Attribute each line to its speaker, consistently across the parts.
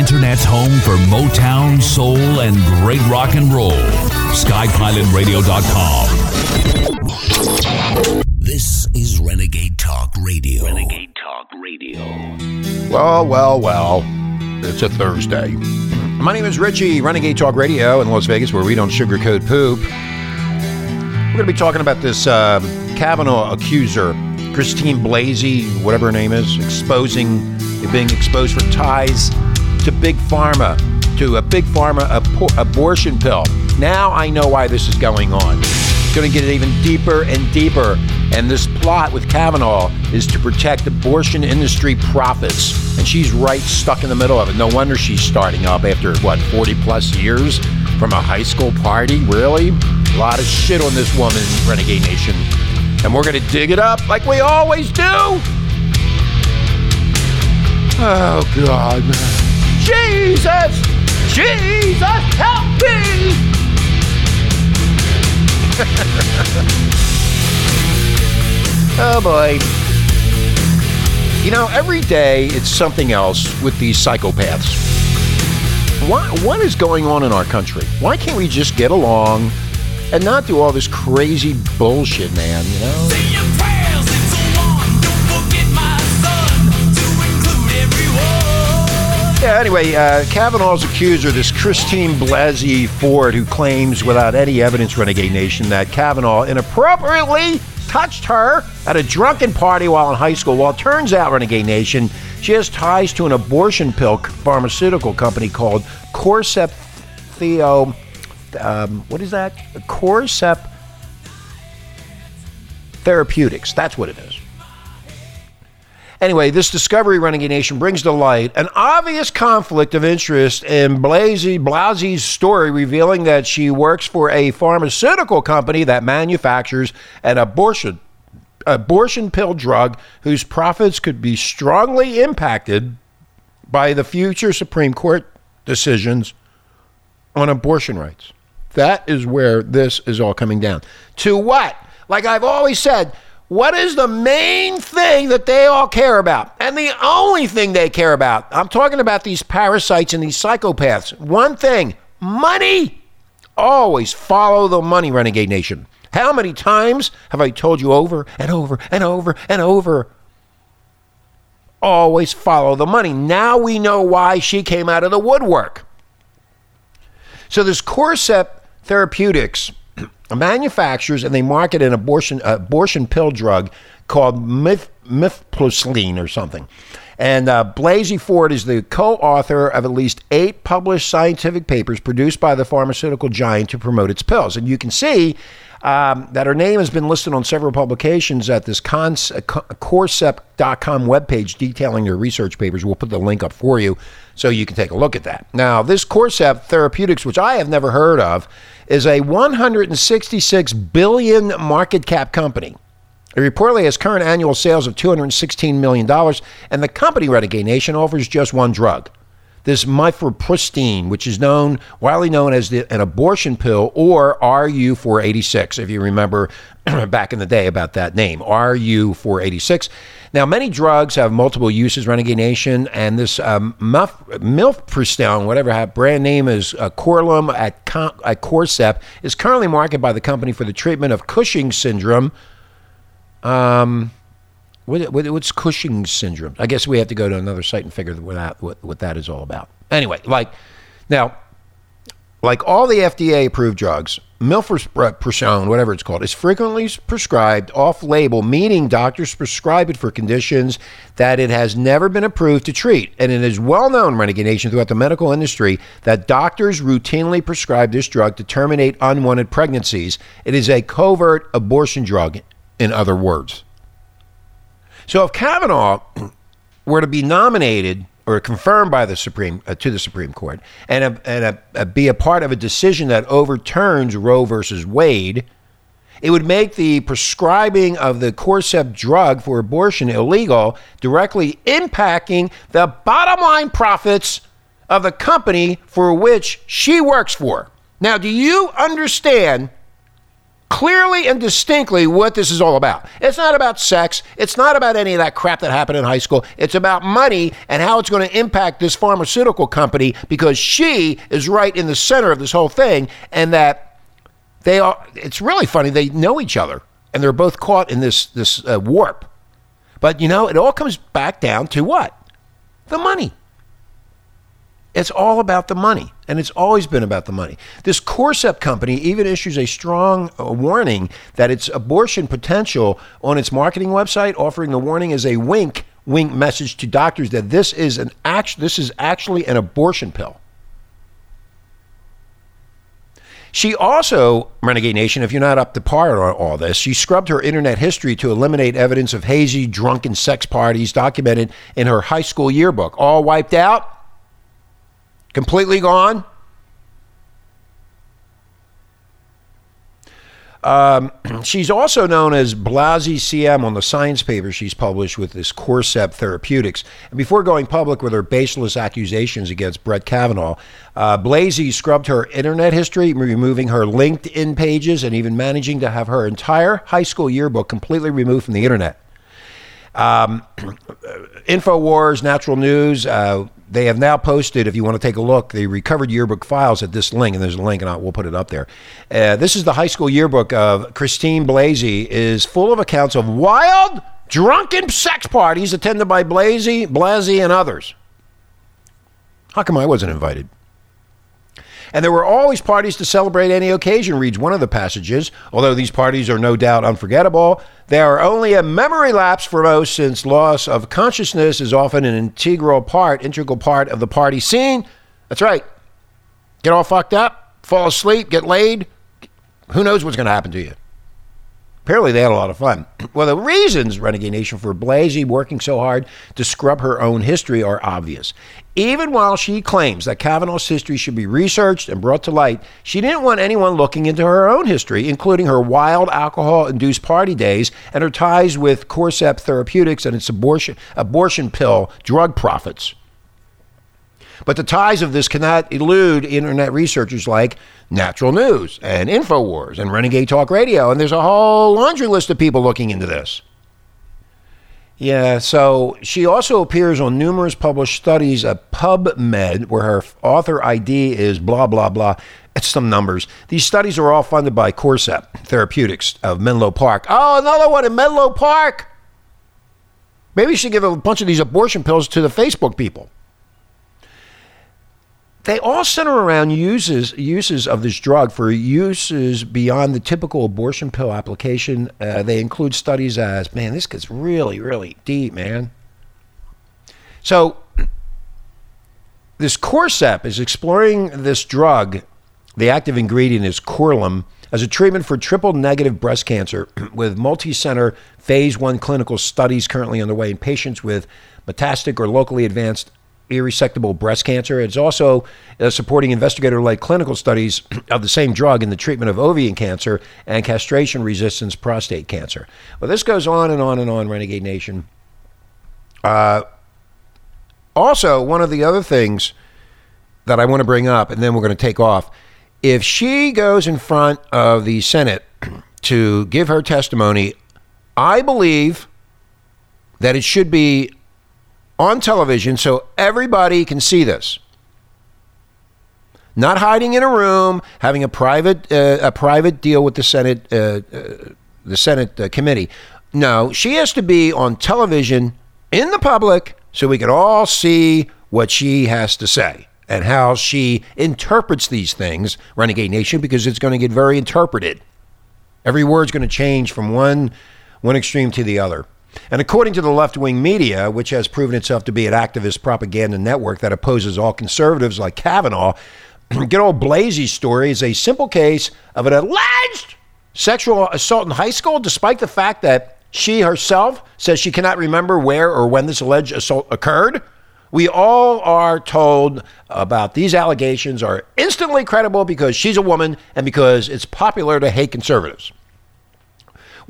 Speaker 1: internet's home for Motown, soul, and great rock and roll. SkyPilotRadio.com. This is Renegade Talk Radio. Renegade Talk Radio.
Speaker 2: Well, well, well. It's a Thursday. My name is Richie, Renegade Talk Radio in Las Vegas, where we don't sugarcoat poop. We're going to be talking about this uh, Kavanaugh accuser, Christine Blasey, whatever her name is, exposing, being exposed for ties to Big Pharma, to a Big Pharma abortion pill. Now I know why this is going on. It's going to get even deeper and deeper. And this plot with Kavanaugh is to protect abortion industry profits. And she's right stuck in the middle of it. No wonder she's starting up after, what, 40 plus years from a high school party? Really? A lot of shit on this woman, Renegade Nation. And we're going to dig it up like we always do. Oh, God. Jesus! Jesus, help me! oh boy. You know, every day it's something else with these psychopaths. What, what is going on in our country? Why can't we just get along and not do all this crazy bullshit, man, you know? Yeah, anyway, uh, Kavanaugh's accuser, this Christine Blasey Ford, who claims without any evidence, Renegade Nation, that Kavanaugh inappropriately touched her at a drunken party while in high school. Well, it turns out, Renegade Nation, she has ties to an abortion pill pharmaceutical company called Corcept Theo. Um, what is that? Corcept Therapeutics. That's what it is. Anyway, this Discovery Renegade Nation brings to light an obvious conflict of interest in Blasey Blasey's story, revealing that she works for a pharmaceutical company that manufactures an abortion abortion pill drug whose profits could be strongly impacted by the future Supreme Court decisions on abortion rights. That is where this is all coming down. To what? Like I've always said, what is the main thing that they all care about? And the only thing they care about, I'm talking about these parasites and these psychopaths. One thing money. Always follow the money, Renegade Nation. How many times have I told you over and over and over and over? Always follow the money. Now we know why she came out of the woodwork. So, this Corcept Therapeutics manufactures and they market an abortion abortion pill drug called Mif- Mifepristone or something. And uh, Blasey Ford is the co-author of at least eight published scientific papers produced by the pharmaceutical giant to promote its pills. And you can see um, that her name has been listed on several publications at this cons- uh, webpage detailing their research papers. We'll put the link up for you so you can take a look at that. Now, this Corcept Therapeutics, which I have never heard of, is a 166 billion market cap company. It reportedly has current annual sales of $216 million, and the company Renegade Nation offers just one drug. This mifepristone, which is known widely known as the, an abortion pill or RU486, if you remember back in the day about that name, RU486. Now, many drugs have multiple uses, Renegade Nation, and this um, whatever brand name is uh, Korlym at, at Corcept, is currently marketed by the company for the treatment of Cushing syndrome. Um, what, what, what's Cushing syndrome? I guess we have to go to another site and figure what that, what, what that is all about. Anyway, like now, like all the FDA approved drugs, mifepristone, whatever it's called, is frequently prescribed off label, meaning doctors prescribe it for conditions that it has never been approved to treat. And it is well known, Renegade Nation, throughout the medical industry that doctors routinely prescribe this drug to terminate unwanted pregnancies. It is a covert abortion drug, in other words. So if Kavanaugh were to be nominated or confirmed by the Supreme uh, to the Supreme Court and, a, and a, a, be a part of a decision that overturns Roe versus Wade, it would make the prescribing of the Corcept drug for abortion illegal, directly impacting the bottom line profits of the company for which she works for. Now, do you understand clearly and distinctly what this is all about. It's not about sex. It's not about any of that crap that happened in high school. It's about money and how it's going to impact this pharmaceutical company because she is right in the center of this whole thing and that they are it's really funny they know each other and they're both caught in this this uh, warp. But you know, it all comes back down to what? The money. It's all about the money, and it's always been about the money. This Corcept company even issues a strong uh, warning that its abortion potential on its marketing website, offering the warning as a wink, wink message to doctors that this is an act, this is actually an abortion pill. She also, Renegade Nation, if you're not up to par on all this, she scrubbed her internet history to eliminate evidence of hazy, drunken sex parties documented in her high school yearbook. All wiped out? Completely gone? Um, she's also known as Blasey CM on the science paper she's published with this Corcept Therapeutics. And before going public with her baseless accusations against Brett Kavanaugh, uh, scrubbed her internet history, removing her LinkedIn pages and even managing to have her entire high school yearbook completely removed from the internet. Um, InfoWars, Natural News, uh, they have now posted, if you want to take a look, the recovered yearbook files at this link, and there's a link, and I'll, we'll put it up there. Uh, this is the high school yearbook of Christine Blasey, is full of accounts of wild, drunken sex parties attended by Blasey, Blasey, and others. How come I wasn't invited? And there were always parties to celebrate any occasion, reads one of the passages. Although these parties are no doubt unforgettable, they are only a memory lapse for most, since loss of consciousness is often an integral part, integral part of the party scene. That's right. Get all fucked up, fall asleep, get laid. Who knows what's going to happen to you? Apparently, they had a lot of fun. Well, the reasons, Renegade Nation, for Blasey working so hard to scrub her own history are obvious. Even while she claims that Kavanaugh's history should be researched and brought to light, she didn't want anyone looking into her own history, including her wild alcohol induced party days and her ties with Corcept Therapeutics and its abortion, abortion pill drug profits. But the ties of this cannot elude internet researchers like Natural News and InfoWars and Renegade Talk Radio. And there's a whole laundry list of people looking into this. Yeah, so she also appears on numerous published studies at PubMed, where her author ID is blah, blah, blah. It's some numbers. These studies are all funded by Corcept Therapeutics of Menlo Park. Oh, another one in Menlo Park. Maybe she should give a bunch of these abortion pills to the Facebook people they all center around uses uses of this drug for uses beyond the typical abortion pill application. Uh, they include studies as man, this gets really really deep, man. So this Corcept is exploring this drug. The active ingredient is Korlym as a treatment for triple negative breast cancer with multi-center phase 1 clinical studies currently underway in patients with metastatic or locally advanced irresectable breast cancer. It's also uh, supporting investigator led clinical studies of the same drug in the treatment of ovarian cancer and castration resistance prostate cancer. Well, this goes on and on and on, Renegade Nation. Uh, also, one of the other things that I want to bring up, and then we're going to take off. If she goes in front of the Senate to give her testimony, I believe that it should be on television so everybody can see this. Not hiding in a room, having a private uh, a private deal with the Senate uh, uh, the Senate uh, committee. No, she has to be on television in the public so we can all see what she has to say and how she interprets these things, Renegade Nation, because it's going to get very interpreted. Every word's going to change from one one extreme to the other. And according to the left wing media, which has proven itself to be an activist propaganda network that opposes all conservatives like Kavanaugh, good old Blasey's story is a simple case of an alleged sexual assault in high school, despite the fact that she herself says she cannot remember where or when this alleged assault occurred. We all are told about these allegations are instantly credible because she's a woman and because it's popular to hate conservatives.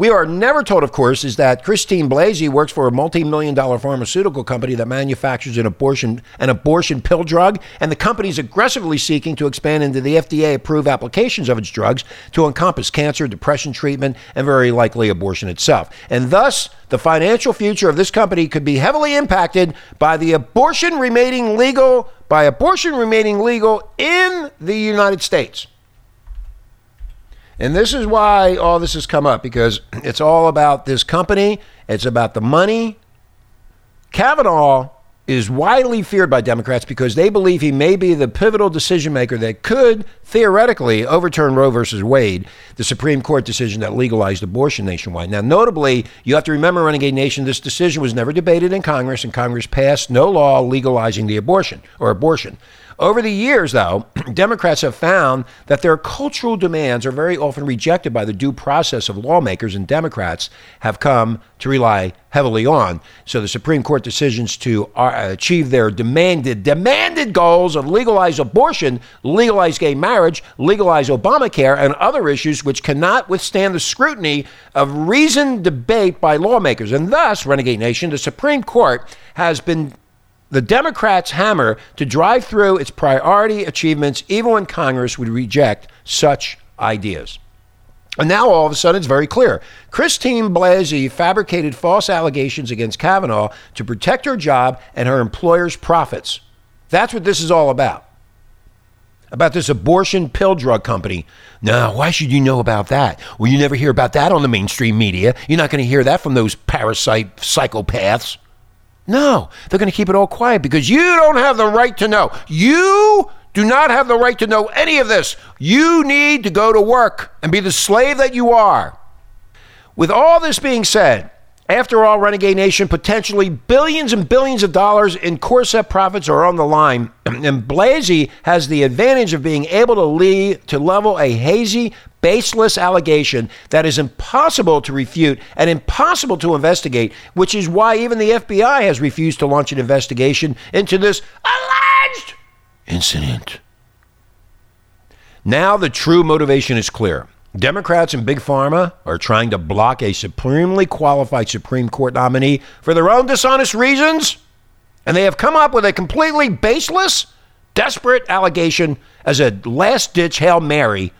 Speaker 2: We are never told, of course, is that Christine Blasey works for a multi-million dollar pharmaceutical company that manufactures an abortion an abortion pill drug, and the company is aggressively seeking to expand into the FDA-approved applications of its drugs to encompass cancer, depression treatment, and very likely abortion itself. And thus, the financial future of this company could be heavily impacted by the abortion remaining legal by abortion remaining legal in the United States. And this is why all this has come up because it's all about this company, it's about the money. Kavanaugh is widely feared by Democrats because they believe he may be the pivotal decision maker that could theoretically overturn Roe versus Wade, the Supreme Court decision that legalized abortion nationwide. Now, notably, you have to remember, Renegade Nation, this decision was never debated in Congress, and Congress passed no law legalizing the abortion or abortion. Over the years, though, Democrats have found that their cultural demands are very often rejected by the due process of lawmakers, and Democrats have come to rely heavily on. So the Supreme Court decisions to uh, achieve their demanded demanded goals of legalize abortion, legalize gay marriage, legalize Obamacare, and other issues which cannot withstand the scrutiny of reasoned debate by lawmakers. And thus, Renegade Nation, the Supreme Court has been the Democrats' hammer to drive through its priority achievements, even when Congress would reject such ideas. And now all of a sudden it's very clear. Christine Blasey fabricated false allegations against Kavanaugh to protect her job and her employer's profits. That's what this is all about. About this abortion pill drug company. Now, why should you know about that? Well, you never hear about that on the mainstream media. You're not going to hear that from those parasite psychopaths. No, they're going to keep it all quiet because you don't have the right to know. You do not have the right to know any of this. You need to go to work and be the slave that you are. With all this being said, after all, Renegade Nation, potentially billions and billions of dollars in Corcept profits are on the line, and Blasey has the advantage of being able to lead to level a hazy, baseless allegation that is impossible to refute and impossible to investigate, which is why even the FBI has refused to launch an investigation into this alleged incident. Now the true motivation is clear. Democrats and Big Pharma are trying to block a supremely qualified Supreme Court nominee for their own dishonest reasons, and they have come up with a completely baseless, desperate allegation as a last ditch Hail Mary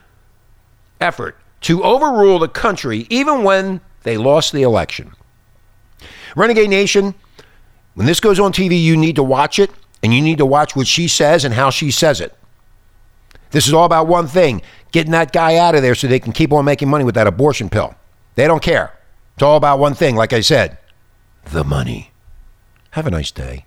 Speaker 2: effort to overrule the country even when they lost the election. Renegade Nation, when this goes on TV, you need to watch it, and you need to watch what she says and how she says it. This is all about one thing getting that guy out of there so they can keep on making money with that abortion pill. They don't care. It's all about one thing, like I said the money. Have a nice day.